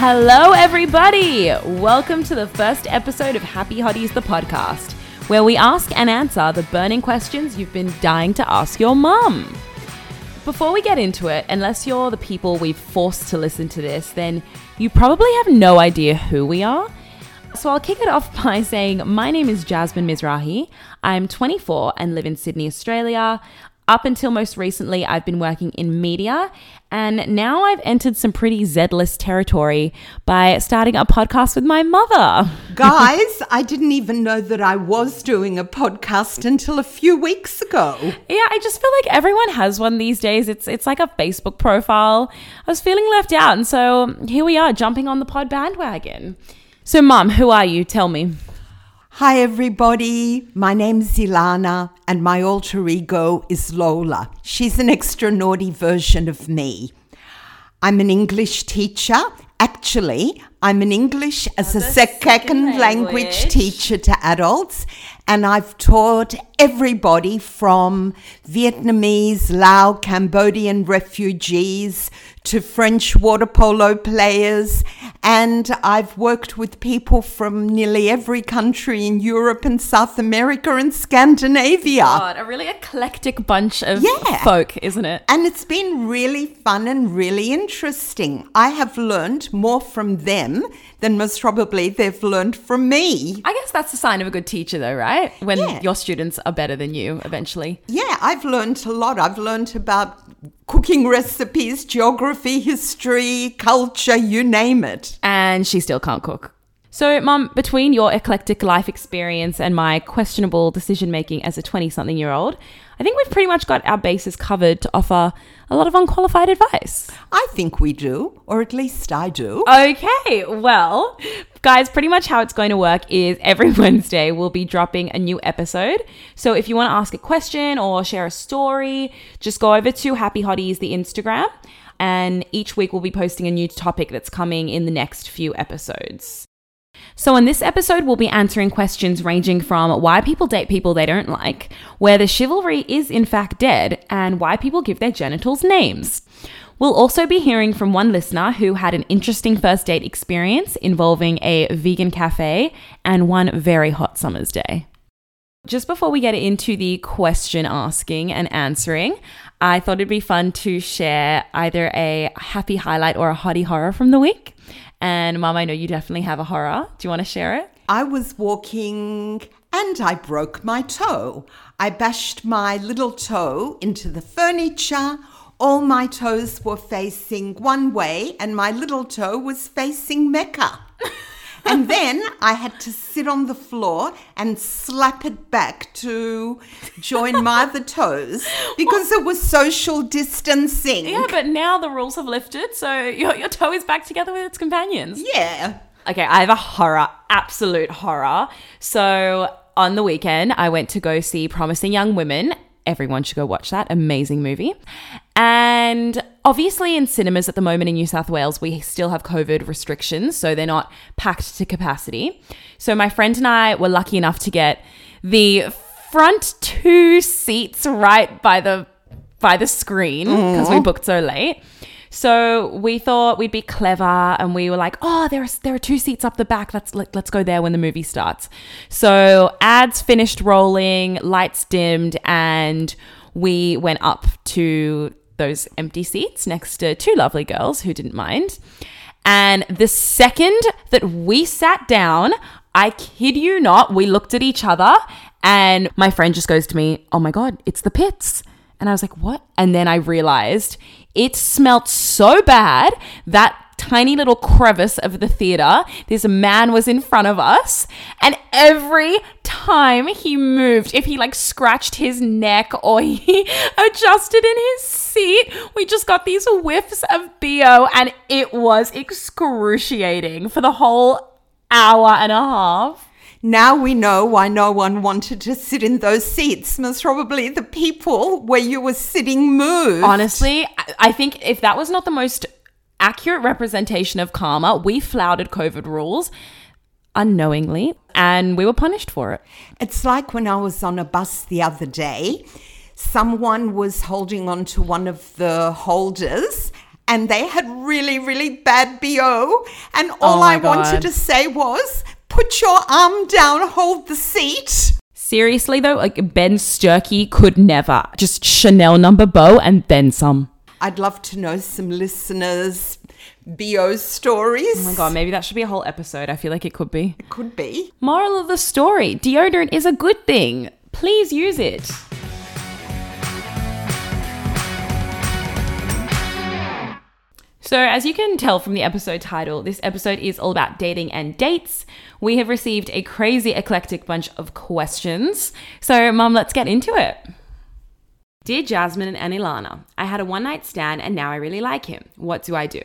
Hello, everybody! Welcome to the first episode of Happy Hotties, the podcast, where we ask and answer the burning questions you've been dying to ask your mum. Before we get into it, unless you're the people we've forced to listen to this, then you probably have no idea who we are. So I'll kick it off by saying my name is Jasmine Mizrahi. I'm 24 and live in Sydney, Australia. Up until most recently, I've been working in media, and now I've entered some pretty Z-list territory by starting a podcast with my mother. Guys, I didn't even know that I was doing a podcast until a few weeks ago. Yeah, I just feel like everyone has one these days. It's it's like a Facebook profile. I was feeling left out, and so here we are, jumping on the pod bandwagon. So, Mum, who are you? Tell me. Hi, everybody. My name's Ilana, and my alter ego is Lola. She's an extra naughty version of me. I'm an English teacher. Actually, I'm an English as a a second, second language. language. teacher to adults, and I've taught everybody from Vietnamese, Lao, Cambodian refugees to French water polo players, and I've worked with people from nearly every country in Europe and South America and Scandinavia. God, a really eclectic bunch of Yeah. folk, isn't it? And it's been really fun and really interesting. I have learned more from them than most probably they've learned from me. I guess that's a sign of a good teacher, though, right? When Yeah. your students are better than you eventually. Yeah, I've learned a lot. I've learned about cooking recipes, geography, history, culture, you name it. And she still can't cook. So, Mum, between your eclectic life experience and my questionable decision making as a 20 something year old, I think we've pretty much got our bases covered to offer a lot of unqualified advice. I think we do, or at least I do. Okay, well, guys, pretty much how it's going to work is every Wednesday we'll be dropping a new episode. So if you want to ask a question or share a story, just go over to Happy Hotties, the Instagram, and each week we'll be posting a new topic that's coming in the next few episodes. So, in this episode, we'll be answering questions ranging from why people date people they don't like, where the chivalry is in fact dead, and why people give their genitals names. We'll also be hearing from one listener who had an interesting first date experience involving a vegan cafe and one very hot summer's day. Just before we get into the question asking and answering, I thought it'd be fun to share either a happy highlight or a hottie horror from the week. And Mum, I know you definitely have a horror. Do you want to share it? I was walking and I broke my toe. I bashed my little toe into the furniture. All my toes were facing one way, and my little toe was facing Mecca. and then I had to sit on the floor and slap it back to join my other toes because it was social distancing. Yeah, but now the rules have lifted, so your, your toe is back together with its companions. Yeah. Okay, I have a horror, absolute horror. So on the weekend, I went to go see Promising Young Women. Everyone should go watch that amazing movie. And obviously, in cinemas at the moment in New South Wales, we still have COVID restrictions, so they're not packed to capacity. So my friend and I were lucky enough to get the front two seats right by the by the screen because we booked so late. So we thought we'd be clever, and we were like, "Oh, there are there are two seats up the back. Let's let, let's go there when the movie starts." So ads finished rolling, lights dimmed, and we went up to those empty seats next to two lovely girls who didn't mind. And the second that we sat down, I kid you not, we looked at each other, and my friend just goes to me, "Oh my god, it's the pits." And I was like, what? And then I realized it smelt so bad that tiny little crevice of the theater, this man was in front of us. And every time he moved, if he like scratched his neck or he adjusted in his seat, we just got these whiffs of BO and it was excruciating for the whole hour and a half. Now we know why no one wanted to sit in those seats. Most probably the people where you were sitting moved. Honestly, I- I think if that was not the most accurate representation of karma, we flouted COVID rules unknowingly and we were punished for it. It's like when I was on a bus the other day, someone was holding on to one of the holders and they had really, really bad BO. And oh all Oh I wanted to say was, put your arm down, hold the seat. Seriously though, like Ben Sturkey could never. Just Chanel number bow and then some. I'd love to know some listeners' BO stories. Oh my god, maybe that should be a whole episode. I feel like it could be. It could be. Moral of the story deodorant is a good thing. Please use it. So, as you can tell from the episode title, this episode is all about dating and dates. We have received a crazy eclectic bunch of questions. So, Mum, let's get into it. Dear Jasmine and Ilana, I had a one night stand and now I really like him. What do I do?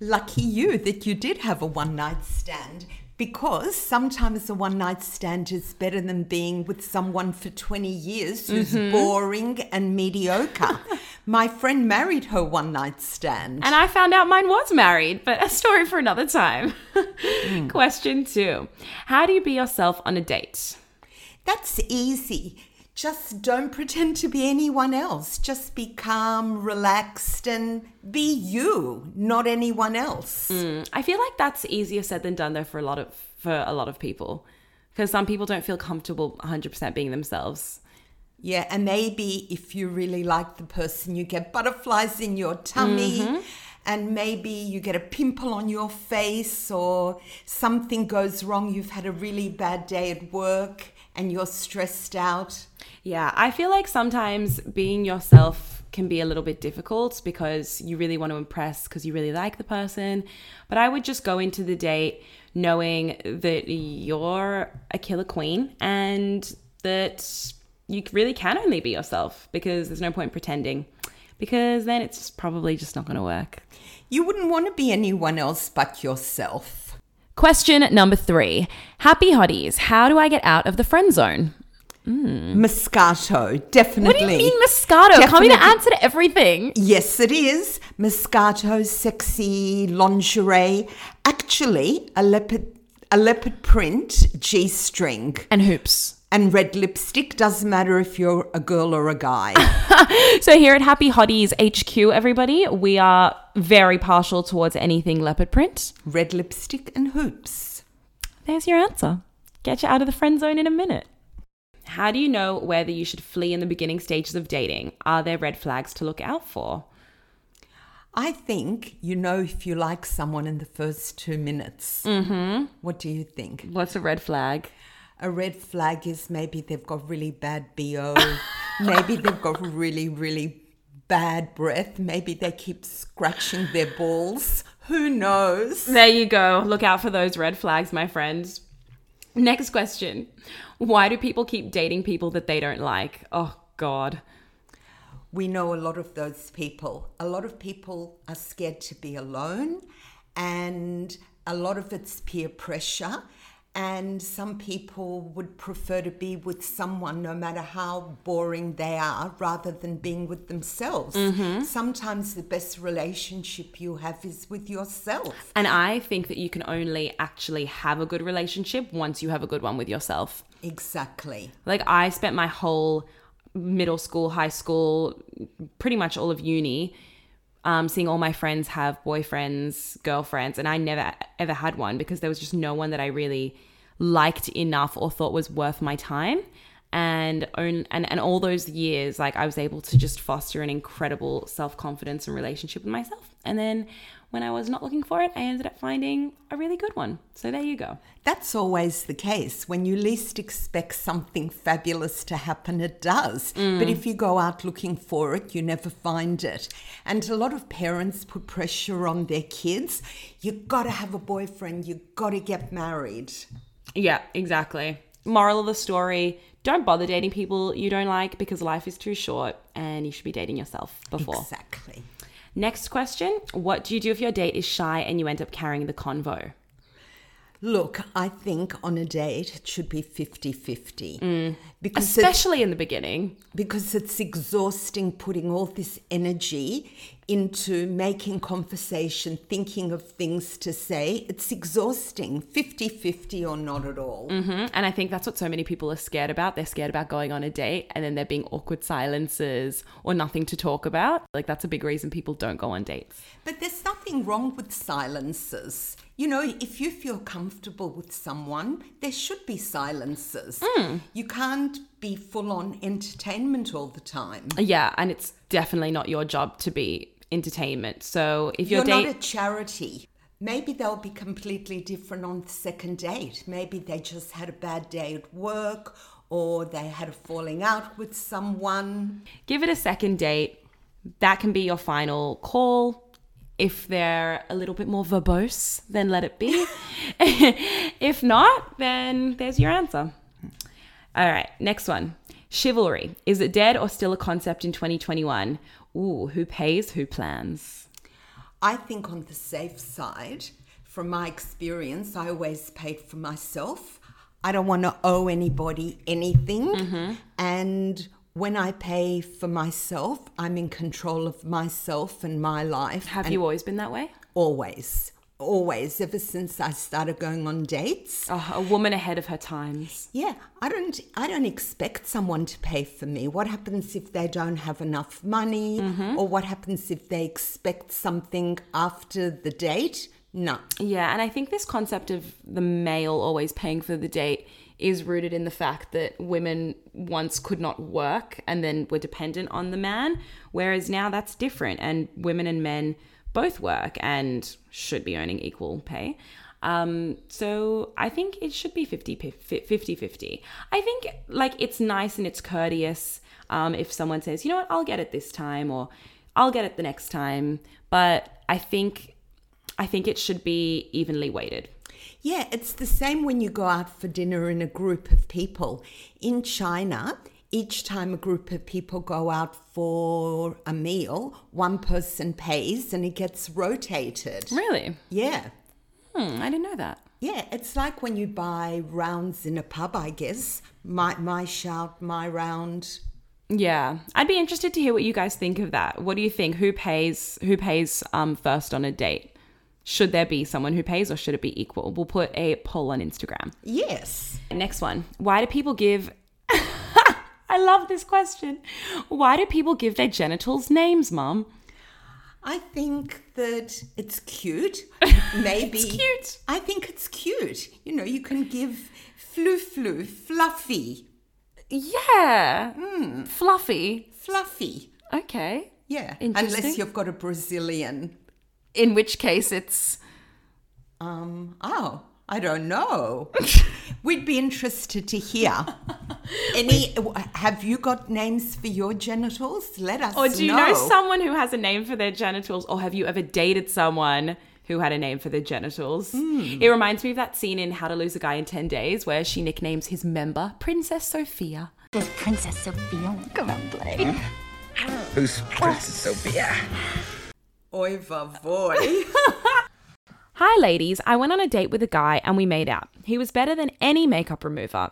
Lucky you that you did have a one night stand because sometimes a one night stand is better than being with someone for 20 years who's Mm-hmm. boring and mediocre. My friend married her one night stand. And I found out mine was married, but a story for another time. Question two How do you be yourself on a date? That's easy. Just don't pretend to be anyone else. Just be calm, relaxed, and be you, not anyone else. Mm, I feel like that's easier said than done though for a lot of for a lot of people. Because some people don't feel comfortable 100% being themselves. Yeah, and maybe if you really like the person, you get butterflies in your tummy, mm-hmm. and maybe you get a pimple on your face, or something goes wrong. You've had a really bad day at work and you're stressed out. Yeah, I feel like sometimes being yourself can be a little bit difficult because you really want to impress because you really like the person. But I would just go into the date knowing that you're a killer queen and that you really can only be yourself because there's no point pretending because then it's probably just not going to work. You wouldn't want to be anyone else but yourself. Question number three Happy Hotties, how do I get out of the friend zone? Moscato, definitely. What do you mean Moscato? Can't be the answer to everything. Yes, it is. Moscato, sexy lingerie. Actually, a leopard, a leopard print G string And hoops. And red lipstick. Doesn't matter if you're a girl or a guy. So here at Happy Hotties HQ, everybody, we are very partial towards anything leopard print. red lipstick and hoops. There's your answer. Get you out of the friend zone in a minute. How do you know whether you should flee in the beginning stages of dating? Are there red flags to look out for? I think you know if you like someone in the first two minutes. Mm-hmm. What do you think? What's a red flag? A red flag is maybe they've got really bad BO. maybe they've got really, really bad breath. Maybe they keep scratching their balls. Who knows? There you go. Look out for those red flags, my friends. Next question. Why do people keep dating people that they don't like? Oh, God. We know a lot of those people. A lot of people are scared to be alone, and a lot of it's peer pressure. And some people would prefer to be with someone, no matter how boring they are, rather than being with themselves. Mm-hmm. Sometimes the best relationship you have is with yourself. And I think that you can only actually have a good relationship once you have a good one with yourself. Exactly. Like I spent my whole middle school, high school, pretty much all of uni, um, seeing all my friends have boyfriends, girlfriends, and I never ever had one because there was just no one that I really liked enough or thought was worth my time. And own and, and all those years, like I was able to just foster an incredible self confidence and relationship with myself. And then when I was not looking for it, I ended up finding a really good one. So there you go. That's always the case. When you least expect something fabulous to happen, it does. Mm. But if you go out looking for it, you never find it. And a lot of parents put pressure on their kids. You got to have a boyfriend, you got to get married. Yeah, exactly. Moral of the story don't bother dating people you don't like because life is too short and you should be dating yourself before. Exactly. Next question What do you do if your date is shy and you end up carrying the convo? Look, I think on a date it should be 50 50. Because, Especially in the beginning. because it's exhausting putting all this energy into making conversation, thinking of things to say. It's exhausting. 50 50 or not at all. Mhm. And I think that's what so many people are scared about. They're scared about going on a date and then there being awkward silences or nothing to talk about. Like, that's a big reason people don't go on dates. But there's nothing wrong with silences. You know, if you feel comfortable with someone, there should be silences. Hmm. You can't be full on entertainment all the time. Yeah. And it's definitely not your job to be entertainment. So if your You're date. not a charity. Maybe they'll be completely different on the second date. Maybe they just had a bad day at work or they had a falling out with someone. give it a second date. That can be your final call. If they're a little bit more verbose, then let it be. if not, then there's your answer. All right, next one. Chivalry. Is it dead or still a concept in 2021? Ooh, who pays, who plans? I think on the safe side, from my experience, I always paid for myself. I don't want to owe anybody anything. Mm-hmm. And when I pay for myself, I'm in control of myself and my life. Have you always been that way? Always. Always. Ever since I started going on dates. Oh, a woman ahead of her times. Yeah, I don't I don't expect someone to pay for me. What happens if they don't have enough money mm-hmm. or what happens if they expect something after the date? No. Yeah, and I think this concept of the male always paying for the date is rooted in the fact that women once could not work and then were dependent on the man, whereas now that's different and women and men both work and should be earning equal pay. Um, so I think it should be 50 50 50. I think like it's nice and it's courteous um, if someone says, you know what, I'll get it this time or I'll get it the next time. But I think I think it should be evenly weighted. Yeah, it's the same when you go out for dinner in a group of people. In China, each time a group of people go out for a meal, one person pays and it gets rotated. Really? Yeah. Hmm, I didn't know that. Yeah, it's like when you buy rounds in a pub, I guess. My my shout, my round. Yeah, I'd be interested to hear what you guys think of that. What do you think? Who pays? Who pays um, first on a date? Should there be someone who pays, or should it be equal? We'll put a poll on Instagram. Yes. Next one. Why do people give? I love this question. Why do people give their genitals names, Mum? I think that it's cute. Maybe It's cute. I think it's cute. You know, you can give flu flu, fluffy, Yeah. Hmm. Fluffy. fluffy. Okay. Yeah. Unless you've got a Brazilian. In which case, it's Um, oh, I don't know. We'd be interested to hear. Any have you got names for your genitals? Let us Or do you know. someone who has a name for their genitals? Or have you ever dated someone who had a name for their genitals? It reminds me of that scene in How to Lose a Guy in 10 Days where she nicknames his member Princess Sophia. Does Princess Sophia come and play? Who's Princess Sophia? Oy vavoy. Hi, ladies. I went on a date with a guy and we made out. He was better than any makeup remover.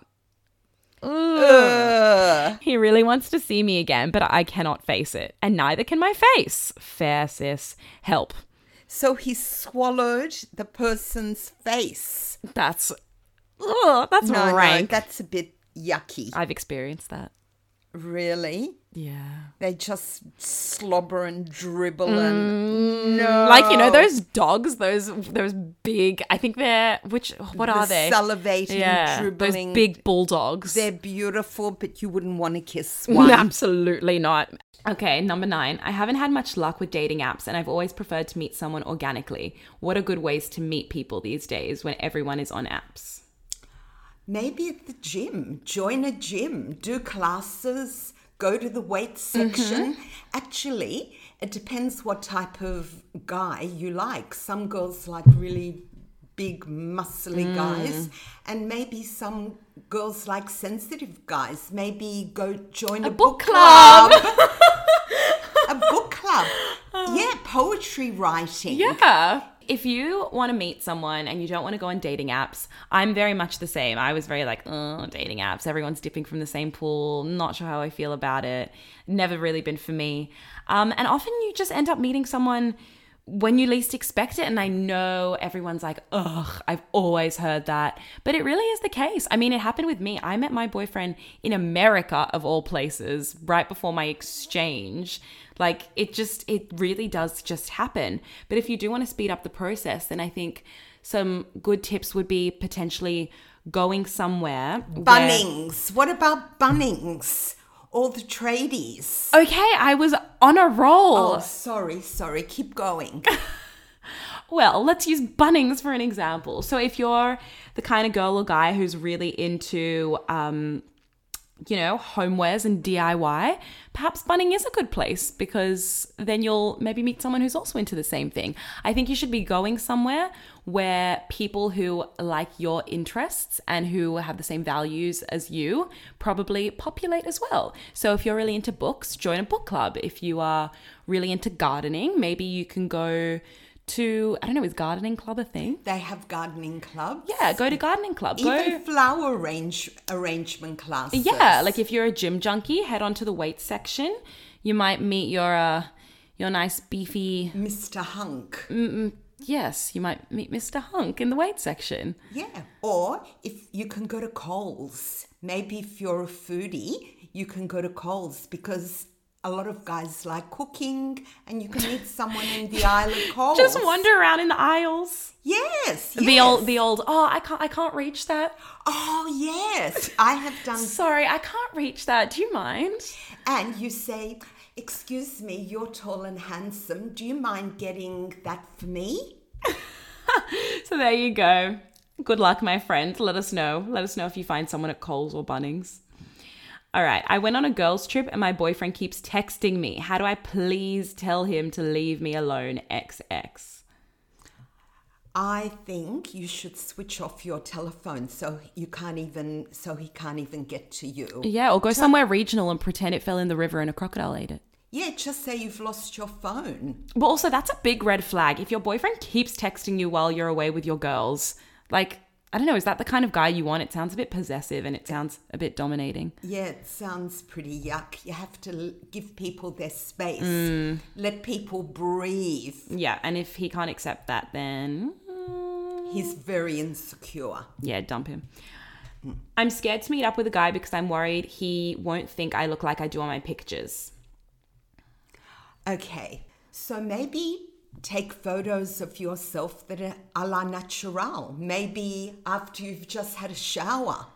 Ugh. He really wants to see me again, but I cannot face it. And neither can my face. Fair, sis. Help. so he swallowed the person's face. That's. Ugh, that's No, no, that's a bit yucky. I've experienced that. Really? Yeah. They just slobber and dribble and mm, no. Like you know those dogs, those those big. I think they're which. What The are they? Salivating, yeah, dribbling. those big bulldogs. They're beautiful, but you wouldn't want to kiss one. Absolutely not. Okay, number nine. I haven't had much luck with dating apps, and I've always preferred to meet someone organically. What are good ways to meet people these days when everyone is on apps? Maybe at the gym. Join a gym. Do classes. Go to the weight section. Mm-hmm. Actually, it depends what type of guy you like. Some girls like really big, muscly mm. guys, and maybe some girls like sensitive guys. Maybe go join a, book club. a book club. Uh. Yeah, poetry writing. Yeah. If you want to meet someone and you don't want to go on dating apps, I'm very much the same. I was very like, oh, dating apps. Everyone's dipping from the same pool. Not sure how I feel about it. Never really been for me. Um, and often you just end up meeting someone when you least expect it. And I know everyone's like, ugh, I've always heard that. But it really is the case. I mean, it happened with me. I met my boyfriend in America, of all places, right before my exchange. Like, it just, it really does just happen. But if you do want to speed up the process, then I think some good tips would be potentially going somewhere. where- Bunnings. What about Bunnings? All the tradies. Okay, I was on a roll. Oh, sorry, sorry. Keep going. Well, let's use Bunnings for an example. So, if you're the kind of girl or guy who's really into, um, you know, homewares and DIY, perhaps Bunning is a good place because then you'll maybe meet someone who's also into the same thing. I think you should be going somewhere where people who like your interests and who have the same values as you probably populate as well. So, if you're really into books, join a book club. If you are really into gardening, maybe you can go to I don't know, is gardening club a thing? They have gardening clubs. Yeah, go to gardening club. Even Go flower arrange arrangement classes. Yeah, like if you're a gym junkie, head on to the weight section. You might meet your uh your nice beefy Mr. Hunk. yes, you might meet Mr. Hunk in the weight section. Yeah. Or if you can go to Coles. Maybe if you're a foodie, you can go to Coles because a lot of guys like cooking and you can meet someone in the aisle of Coles. Just wander around in the aisles. Yes, The old the old oh I can't I can't reach that. Oh, yes. I have done. Sorry, I can't reach that. Do you mind? And you say, Excuse me, you're tall and handsome. Do you mind getting that for me? So there you go. Good luck, my friend. Let us know. Let us know if you find someone at Coles or Bunnings. All right, I went on a girls' trip and my boyfriend keeps texting me. How do I please tell him to leave me alone? XX. I think you should switch off your telephone so you can't even so he can't even get to you. Yeah, or go somewhere regional and pretend it fell in the river and a crocodile ate it. Yeah, just say you've lost your phone. But also, that's a big red flag. If your boyfriend keeps texting you while you're away with your girls, like, I don't know, is that the kind of guy you want? It sounds a bit possessive and it sounds a bit dominating. Yeah, it sounds pretty yuck. You have to give people their space. Mm. Let people breathe. Yeah, and if he can't accept that, then mm, He's very insecure. yeah, dump him. I'm scared to meet up with a guy because I'm worried he won't think I look like I do on my pictures. Okay, so maybe take photos of yourself that are a la natural. Maybe after you've just had a shower.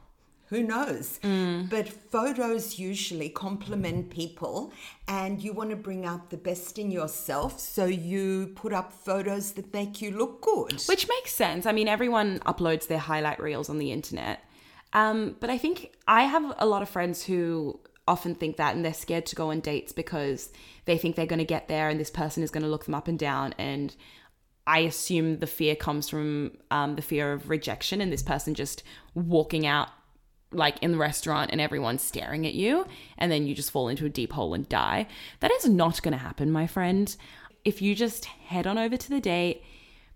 Who knows? But photos usually compliment people, and you want to bring out the best in yourself, so you put up photos that make you look good. Which makes sense. I mean, everyone uploads their highlight reels on the internet. Um, but I think I have a lot of friends who often think that and they're scared to go on dates because they think they're going to get there and this person is going to look them up and down. And I assume the fear comes from um, the fear of rejection and this person just walking out like in the restaurant and everyone's staring at you and then you just fall into a deep hole and die. That is not going to happen, my friend. If you just head on over to the date,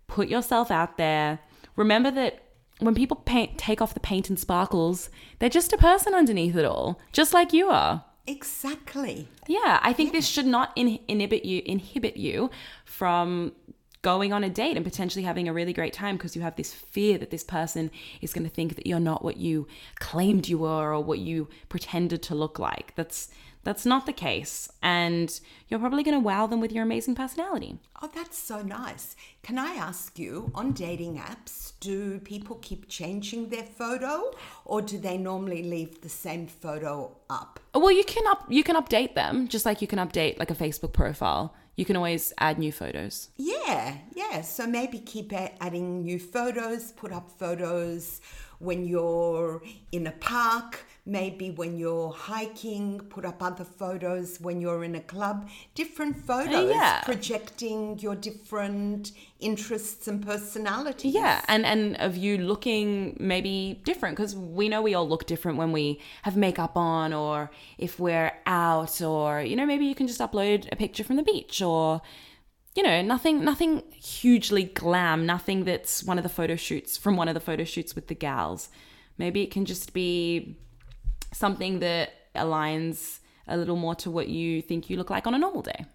put yourself out there, remember that when people paint, take off the paint and sparkles, they're just a person underneath it all, just like you are. Exactly. Yeah, I think this should not in- inhibit you inhibit you from going on a date and potentially having a really great time because you have this fear that this person is going to think that you're not what you claimed you were or what you pretended to look like. That's that's not the case and you're probably going to wow them with your amazing personality. Oh, that's so nice. Can I ask you, on dating apps, do people keep changing their photo or do they normally leave the same photo up? Oh, well, you can up you can update them just like you can update like a Facebook profile. You can always add new photos. Yeah, yeah. So maybe keep adding new photos, put up photos when you're in a park, maybe when you're hiking, put up other photos when you're in a club, different photos yeah. projecting your different interests and personalities. Yeah, and and of you looking maybe different because we know we all look different when we have makeup on or if we're out or you know maybe you can just upload a picture from the beach or you know, nothing nothing hugely glam, nothing that's one of the photo shoots from one of the photo shoots with the gals. Maybe it can just be something that aligns a little more to what you think you look like on a normal day.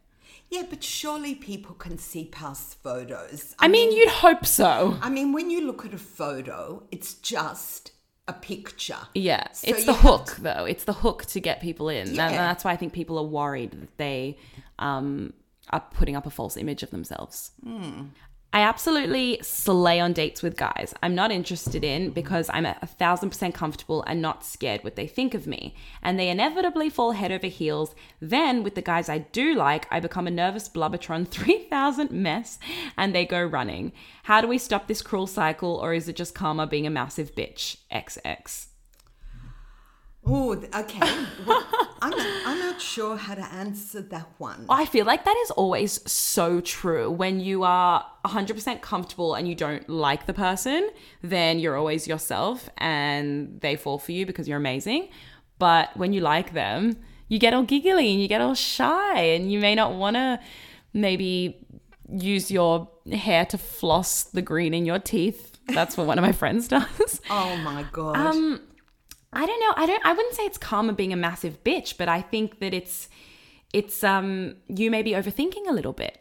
Yeah, but surely people can see past photos. I mean, you'd hope so. I mean, when you look at a photo, it's just a picture. Yeah, So it's the hook though. It's the hook to get people in. That- that's why I think people are worried that they um, are putting up a false image of themselves. Hmm. I absolutely slay on dates with guys. I'm not interested in because I'm a thousand percent comfortable and not scared what they think of me. And they inevitably fall head over heels. Then, with the guys I do like, I become a nervous Blubbertron 3000 mess and they go running. How do we stop this cruel cycle, or is it just karma being a massive bitch? XX. Oh, okay. Well, I'm, not, I'm not sure how to answer that one. I feel like that is always so true. When you are 100% comfortable and you don't like the person, then you're always yourself and they fall for you because you're amazing. But when you like them, you get all giggly and you get all shy and you may not want to maybe use your hair to floss the green in your teeth. That's what one of my friends does. Oh my god. Um, I don't know. I don't. I wouldn't say it's karma being a massive bitch, but I think that it's it's um you may be overthinking a little bit.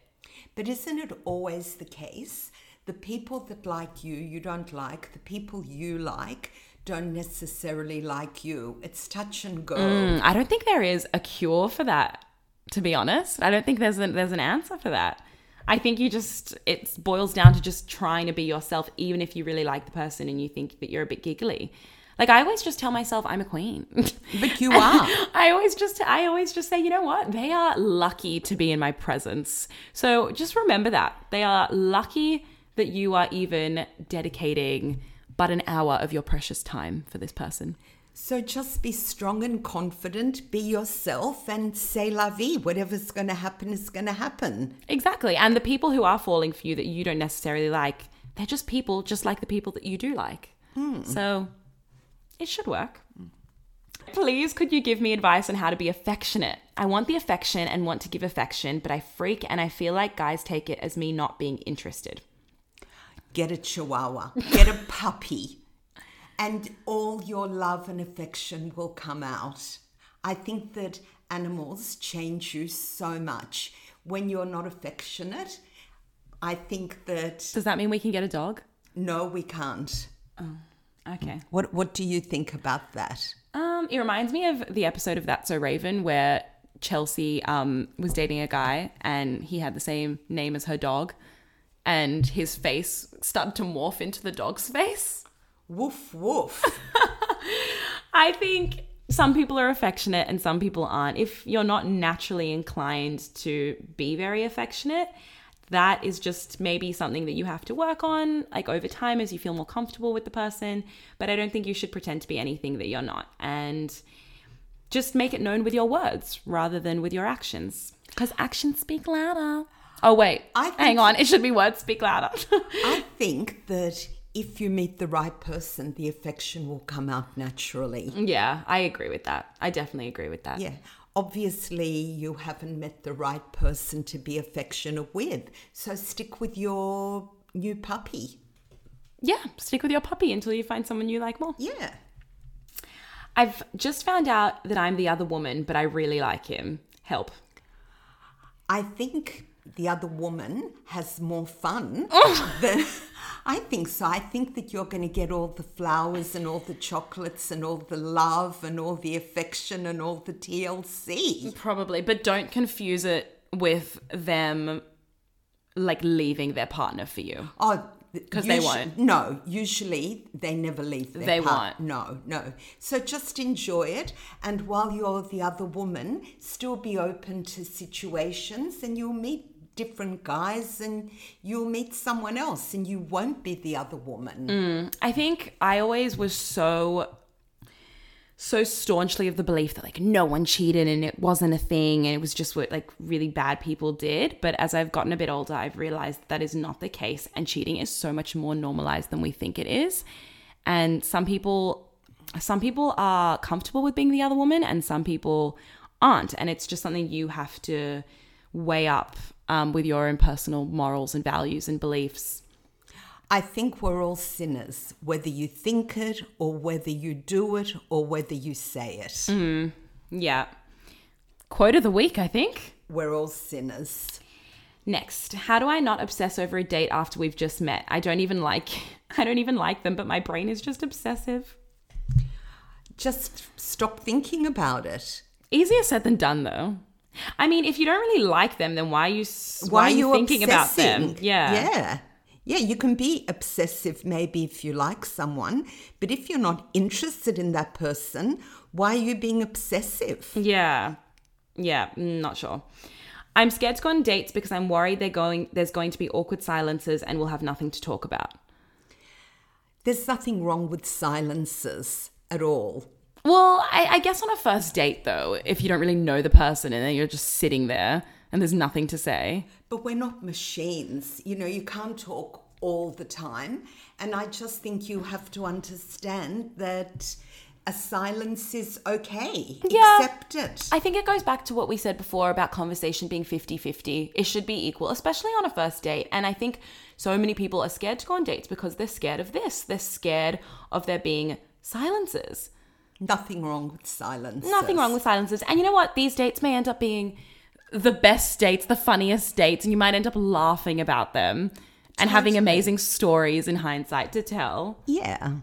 But isn't it always the case? The people that like you, you don't like. The people you like don't necessarily like you. It's touch and go. Mm, I don't think there is a cure for that. To be honest, I don't think there's an, there's an answer for that. I think you just it boils down to just trying to be yourself, even if you really like the person and you think that you're a bit giggly. Like I always just tell myself I'm a queen. But you are. I always just I always just say, you know what? They are lucky to be in my presence. So just remember that. They are lucky that you are even dedicating but an hour of your precious time for this person. So just be strong and confident, be yourself, and say la vie. Whatever's going to happen is going to happen. Exactly. And the people who are falling for you that you don't necessarily like, they're just people just like the people that you do like. Hmm. So it should work. Mm. Please, could you give me advice on how to be affectionate? I want the affection and want to give affection, but I freak and I feel like guys take it as me not being interested. Get a chihuahua, get a puppy, and all your love and affection will come out. I think that animals change you so much. When you're not affectionate, I think that Does that mean we can get a dog? no, we can't. Oh. Okay. What What do you think about that? Um, it reminds me of the episode of That's So Raven where Chelsea um, was dating a guy and he had the same name as her dog, and his face started to morph into the dog's face. Woof woof. I think some people are affectionate and some people aren't. If you're not naturally inclined to be very affectionate, that is just maybe something that you have to work on like over time as you feel more comfortable with the person, but I don't think you should pretend to be anything that you're not. And just make it known with your words rather than with your actions because actions speak louder. Oh wait, I think- hang on, it should be words speak louder. I think that if you meet the right person, the affection will come out naturally. yeah, I agree with that. I definitely agree with that. Yeah. Obviously, you haven't met the right person to be affectionate with. So stick with your new puppy. Yeah, stick with your puppy until you find someone you like more. Yeah. I've just found out that I'm the other woman, but I really like him. Help. I think the other woman has more fun than. I think so. I think that you're going to get all the flowers and all the chocolates and all the love and all the affection and all the TLC. Probably, but don't confuse it with them like leaving their partner for you. Oh, because they won't. No, usually they never leave their They part- won't. No, no. So just enjoy it, and while you're the other woman, still be open to situations, and you'll meet different guys, and you'll meet someone else, and you won't be the other woman. Mm, I think I always was so so staunchly of the belief that like no one cheated and it wasn't a thing and it was just what like really bad people did. But as i've gotten a bit older i've realized that is not the case and cheating is so much more normalized than we think it is. And some people some people are comfortable with being the other woman and some people aren't. And it's just something you have to weigh up um, with your own personal morals and values and beliefs. I think we're all sinners, whether you think it or whether you do it or whether you say it. Yeah. Quote of the week, I think. We're all sinners. Next, how do I not obsess over a date after we've just met? I don't even like I don't even like them, but my brain is just obsessive. Just stop thinking about it. Easier said than done though. I mean, if you don't really like them, then why are you why, are you, thinking about them? obsessing? Yeah. Yeah. Yeah, you can be obsessive maybe if you like someone, but if you're not interested in that person, why are you being obsessive? Yeah. Yeah, mm, not sure. I'm scared to go on dates because I'm worried they're going there's going to be awkward silences and we'll have nothing to talk about. There's nothing wrong with silences at all. Well, I, I guess on a first date though, if you don't really know the person and then you're just sitting there and there's nothing to say. But we're not machines. You know, you can't talk all the time. And I just think you have to understand that a silence is okay. Yeah. Accept it. I think it goes back to what we said before about conversation being 50 50. It should be equal, especially on a first date. And I think so many people are scared to go on dates because they're scared of this. They're scared of there being silences. Nothing wrong with silence. Nothing wrong with silences. And you know what? These dates may end up being the best dates, the funniest dates, and you might end up laughing about them and having amazing stories in hindsight to tell. Yeah.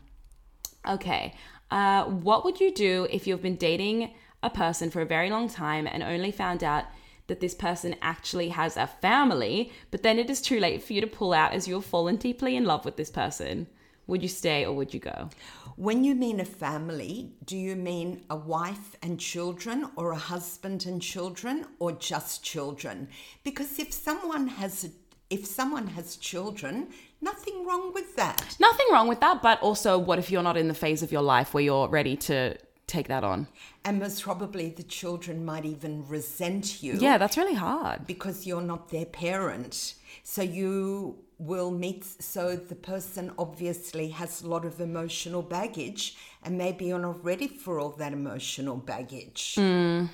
Okay. Uh, what would you do if you've been dating a person for a very long time and only found out that this person actually has a family, but then it is too late for you to pull out as you've fallen deeply in love with this person? Would you stay or would you go? When you mean a family, do you mean a wife and children or a husband and children or just children? Because if someone has if someone has children, nothing wrong with that. Nothing wrong with that, but also, what if you're not in the phase of your life where you're ready to take that on? And most probably the children might even resent you. Yeah, that's really hard. because you're not their parent. So you will meet, so the person obviously has a lot of emotional baggage, and maybe you're not ready for all that emotional baggage. Hmm.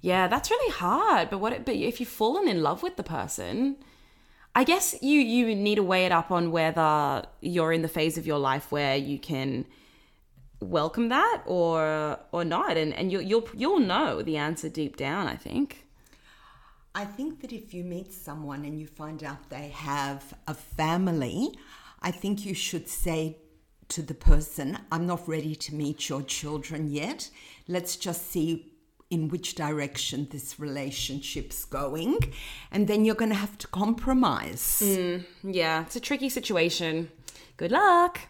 Yeah, that's really hard. But what? it, But if you've fallen in love with the person, I guess you you need to weigh it up on whether you're in the phase of your life where you can welcome that or or not, and and you'll you'll you'll know the answer deep down. I think. I think that if you meet someone and you find out they have a family, I think you should say to the person, I'm not ready to meet your children yet. Let's just see in which direction this relationship's going. And then you're going to have to compromise. Mm, yeah, it's a tricky situation. Good luck.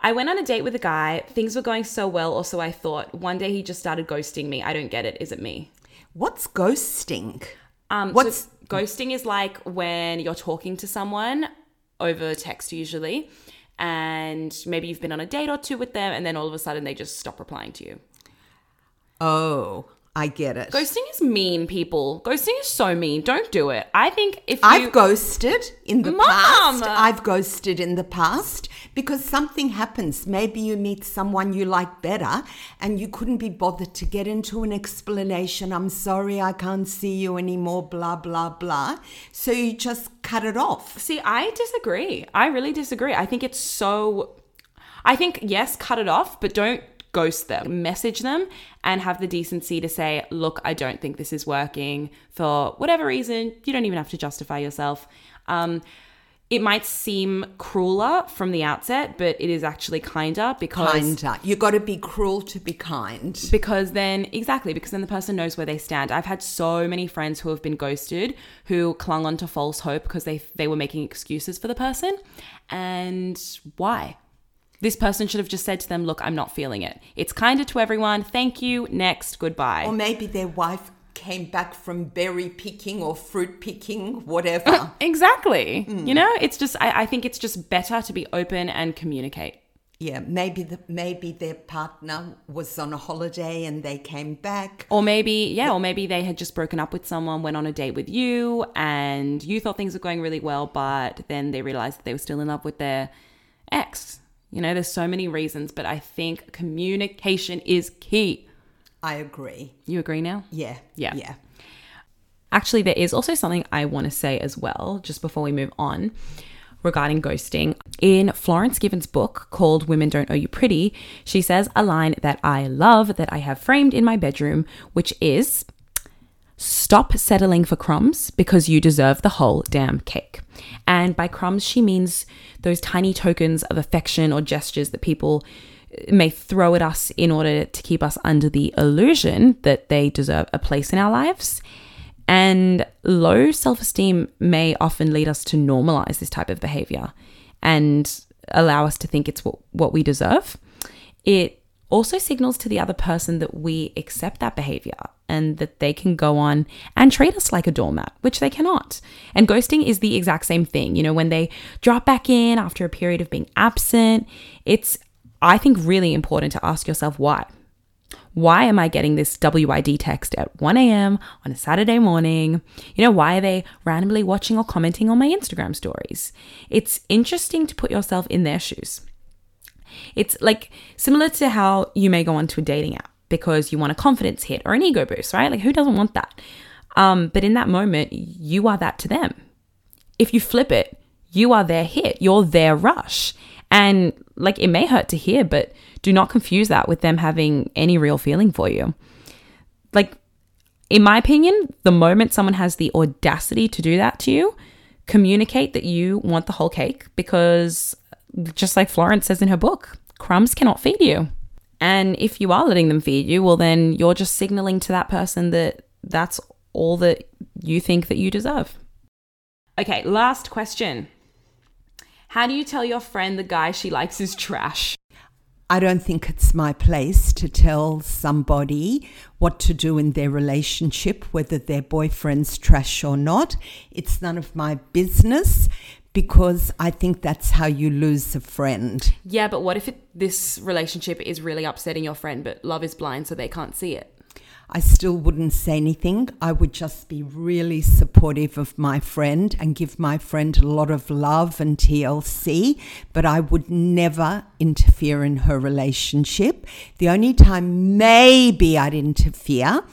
I went on a date with a guy. Things were going so well, or so I thought. One day he just started ghosting me. I don't get it. Is it me? What's ghosting? Um, What's- so ghosting is like when you're talking to someone over text usually, and maybe you've been on a date or two with them, and then all of a sudden they just stop replying to you. Oh, I get it. Ghosting is mean, people. Ghosting is so mean. Don't do it. I think if you I've ghosted in the Mom! past. I've ghosted in the past because something happens. Maybe you meet someone you like better and you couldn't be bothered to get into an explanation. I'm sorry, I can't see you anymore, blah, blah, blah. So you just cut it off. See, I disagree. I really disagree. I think it's so. I think, yes, cut it off, but don't ghost them. Message them and have the decency to say, look, I don't think this is working for whatever reason. You don't even have to justify yourself. Um, it might seem crueler from the outset, but it is actually kinder because Kinder. You got to be cruel to be kind. because then exactly because then the person knows where they stand i've had so many friends who have been ghosted who clung on to false hope because they they were making excuses for the person and why this person should have just said to them look i'm not feeling it. It's kinder to everyone. Thank you. Next. Goodbye. Or maybe their wife came back from berry picking or fruit picking, whatever. exactly. Mm. You know it's just I, I think it's just better to be open and communicate. Yeah, maybe the maybe their partner was on a holiday and they came back. Or maybe, yeah, or maybe they had just broken up with someone, went on a date with you, and you thought things were going really well, but then they realized that they were still in love with their ex. You know, there's so many reasons, but I think communication is key. I agree. You agree now? Yeah. Yeah. Yeah. Actually, there is also something I want to say as well, just before we move on, regarding ghosting. In Florence Given's book called Women Don't Owe You Pretty, she says a line that I love that I have framed in my bedroom, which is Stop settling for crumbs because you deserve the whole damn cake. And by crumbs, she means those tiny tokens of affection or gestures that people uh, may throw at us in order to keep us under the illusion that they deserve a place in our lives. And low self esteem may often lead us to normalize this type of behavior and allow us to think it's what, what we deserve. It also signals to the other person that we accept that behavior and that they can go on and treat us like a doormat, which they cannot. And ghosting is the exact same thing. You know, when they drop back in after a period of being absent, it's, I think, really important to ask yourself why. Why am I getting this WID text at 1 a.m. on a Saturday morning? You know, why are they randomly watching or commenting on my Instagram stories? It's interesting to put yourself in their shoes. It's like similar to how you may go onto a dating app because you want a confidence hit or an ego boost, right? Like, who doesn't want that? Um, but in that moment, you are that to them. If you flip it, you are their hit, you're their rush. And like, it may hurt to hear, but do not confuse that with them having any real feeling for you. Like, in my opinion, the moment someone has the audacity to do that to you, communicate that you want the whole cake because, just like Florence says in her book, crumbs cannot feed you. And if you are letting them feed you, well, then you're just signaling to that person that that's all that you think that you deserve. Okay, last question. How do you tell your friend the guy she likes is trash? I don't think it's my place to tell somebody what to do in their relationship, whether their boyfriend's trash or not. It's none of my business because I think that's how you lose a friend. Yeah, but what if it, this relationship is really upsetting your friend, but love is blind, so they can't see it? I still wouldn't say anything. I would just be really supportive of my friend and give my friend a lot of love and TLC, but I would never interfere in her relationship. The only time maybe I'd interfere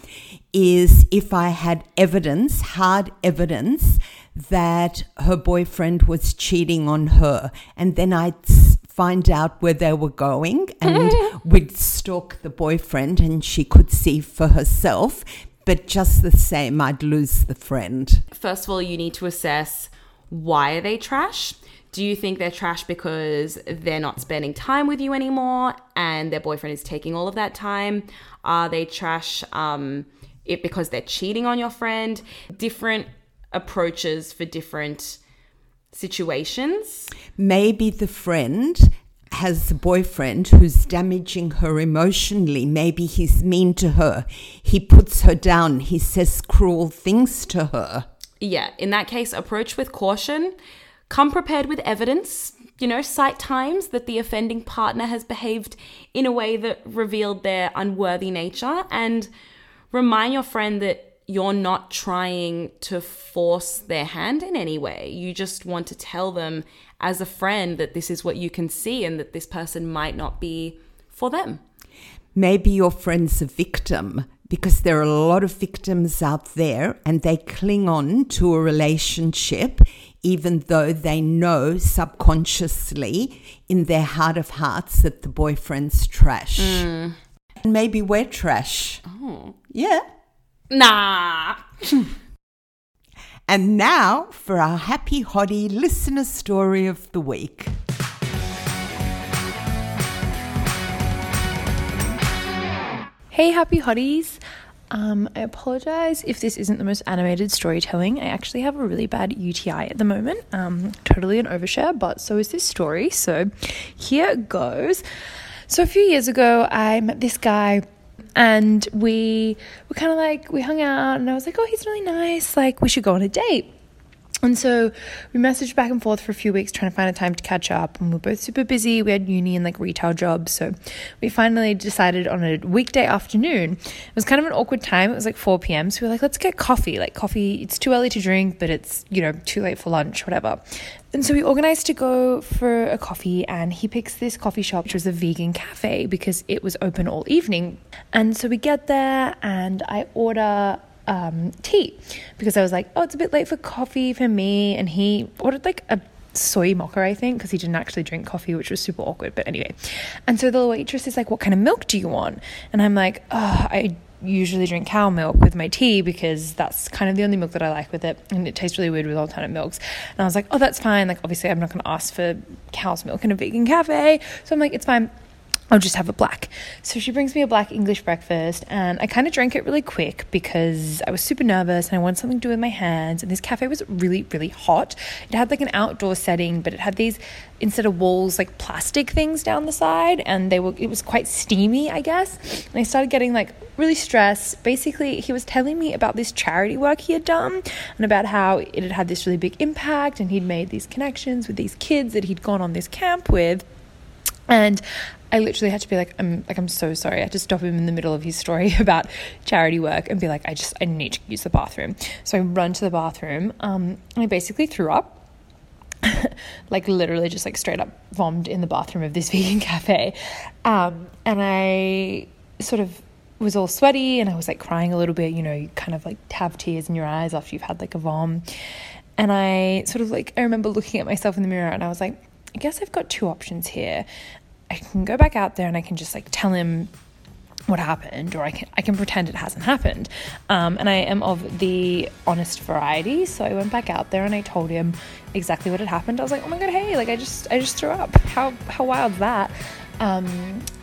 is if I had evidence, hard evidence, that her boyfriend was cheating on her. And then I'd find out where they were going and we'd stalk the boyfriend and she could see for herself. But just the same, I'd lose the friend. First of all, you need to assess why are they trash? Do you think they're trash because they're not spending time with you anymore and their boyfriend is taking all of that time? Are they trash um, it because they're cheating on your friend? Different approaches for different situations. Maybe the friend has a boyfriend who's damaging her emotionally. Maybe he's mean to her. He puts her down. He says cruel things to her. Yeah, in that case, approach with caution. Come prepared with evidence. You know, cite times that the offending partner has behaved in a way that revealed their unworthy nature and remind your friend that you're not trying to force their hand in any way. You just want to tell them as a friend that this is what you can see and that this person might not be for them. Maybe your friend's a victim because there are a lot of victims out there and they cling on to a relationship even though they know subconsciously in their heart of hearts that the boyfriend's trash. Mm. Maybe we're trash. Oh. Yeah. Nah. And now for our happy hottie listener story of the week. Hey, happy hotties! Um, I apologize if this isn't the most animated storytelling. I actually have a really bad UTI at the moment. Um, totally an overshare, but so is this story. So here goes. So a few years ago, I met this guy and we were kind of like we hung out and i was like oh he's really nice like we should go on a date and so we messaged back and forth for a few weeks trying to find a time to catch up. And we are both super busy. We had uni and like retail jobs. So we finally decided on a weekday afternoon. It was kind of an awkward time. It was like 4 p.m. So we were like, let's get coffee. Like coffee, it's too early to drink, but it's, you know, too late for lunch, whatever. And so we organized to go for a coffee, and he picks this coffee shop, which was a vegan cafe because it was open all evening. And so we get there, and I order um, tea because I was like, oh, it's a bit late for coffee for me. And he ordered like a soy mocha, I think, because he didn't actually drink coffee, which was super awkward. But anyway, and so the waitress is like, what kind of milk do you want? And I'm like, oh, I usually drink cow milk with my tea because that's kind of the only milk that I like with it and it tastes really weird with alternate milks. And I was like, oh, that's fine. Like, obviously, I'm not going to ask for cow's milk in a vegan cafe. So I'm like, it's fine. I'll just have a black. So she brings me a black English breakfast, and I kind of drank it really quick because I was super nervous and I wanted something to do with my hands. And this cafe was really, really hot. It had like an outdoor setting, but it had these instead of walls like plastic things down the side, and they were it was quite steamy, I guess. And I started getting like really stressed. Basically, he was telling me about this charity work he had done and about how it had had this really big impact, and he'd made these connections with these kids that he'd gone on this camp with. And I literally had to be like, I'm like, I'm so sorry. I had to stop him in the middle of his story about charity work and be like, I just, I need to use the bathroom. So I run to the bathroom. Um, and I basically threw up, like literally just like straight up vomed in the bathroom of this vegan cafe. Um, and I sort of was all sweaty and I was like crying a little bit. You know, you kind of like have tears in your eyes after you've had like a vom. And I sort of like, I remember looking at myself in the mirror and I was like, I guess I've got two options here. I can go back out there and I can just like tell him what happened, or I can I can pretend it hasn't happened. Um, and I am of the honest variety, so I went back out there and I told him exactly what had happened. I was like, "Oh my god, hey! Like I just I just threw up. How how wild's that?" Um,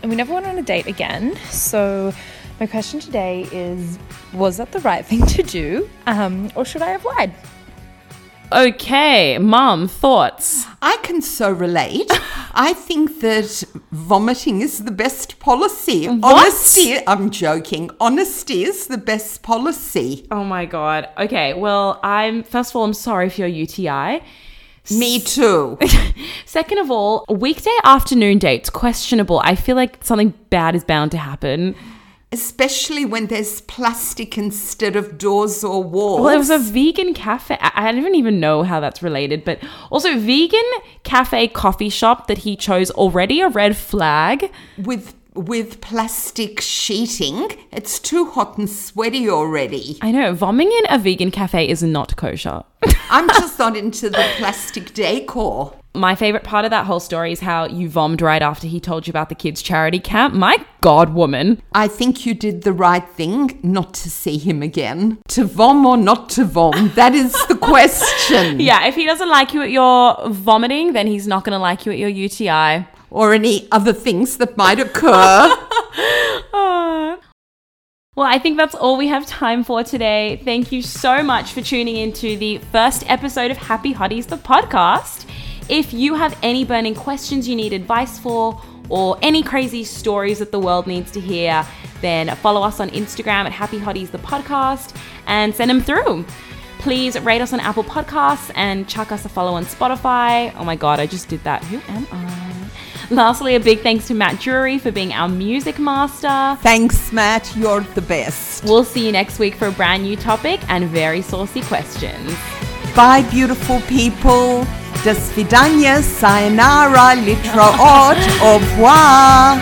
and we never went on a date again. So my question today is: Was that the right thing to do, um, or should I have lied? Okay, mum, thoughts? I can so relate. I think that vomiting is the best policy. Honesty, I'm joking. Honesty is the best policy. Oh my god. Okay, well, I'm first of all, I'm sorry for your UTI. Me too. Second of all, weekday afternoon dates questionable. I feel like something bad is bound to happen. Especially when there's plastic instead of doors or walls. Well, it was a vegan cafe. I don't even know how that's related, but also vegan cafe coffee shop that he chose already a red flag. with with plastic sheeting. It's too hot and sweaty already. I know vomiting in a vegan cafe is not kosher. I'm just not into the plastic decor. My favorite part of that whole story is how you vommed right after he told you about the kids' charity camp. My God, woman. I think you did the right thing not to see him again. To vom or not to vom? That is the question. Yeah, if he doesn't like you at your vomiting, then he's not going to like you at your UTI. Or any other things that might occur. Uh. Well, I think that's all we have time for today. Thank you so much for tuning into the first episode of Happy Hotties, the podcast. If you have any burning questions you need advice for, or any crazy stories that the world needs to hear, then follow us on Instagram at Happy Hotties, the podcast, and send them through. Please rate us on Apple Podcasts and chuck us a follow on Spotify. Oh my god, I just did that. Who am I? Lastly, a big thanks to Matt Drury for being our music master. Thanks, Matt. You're the best. We'll see you next week for a brand new topic and very saucy questions. Bye, beautiful people. Do svidania, sayonara, litro au revoir.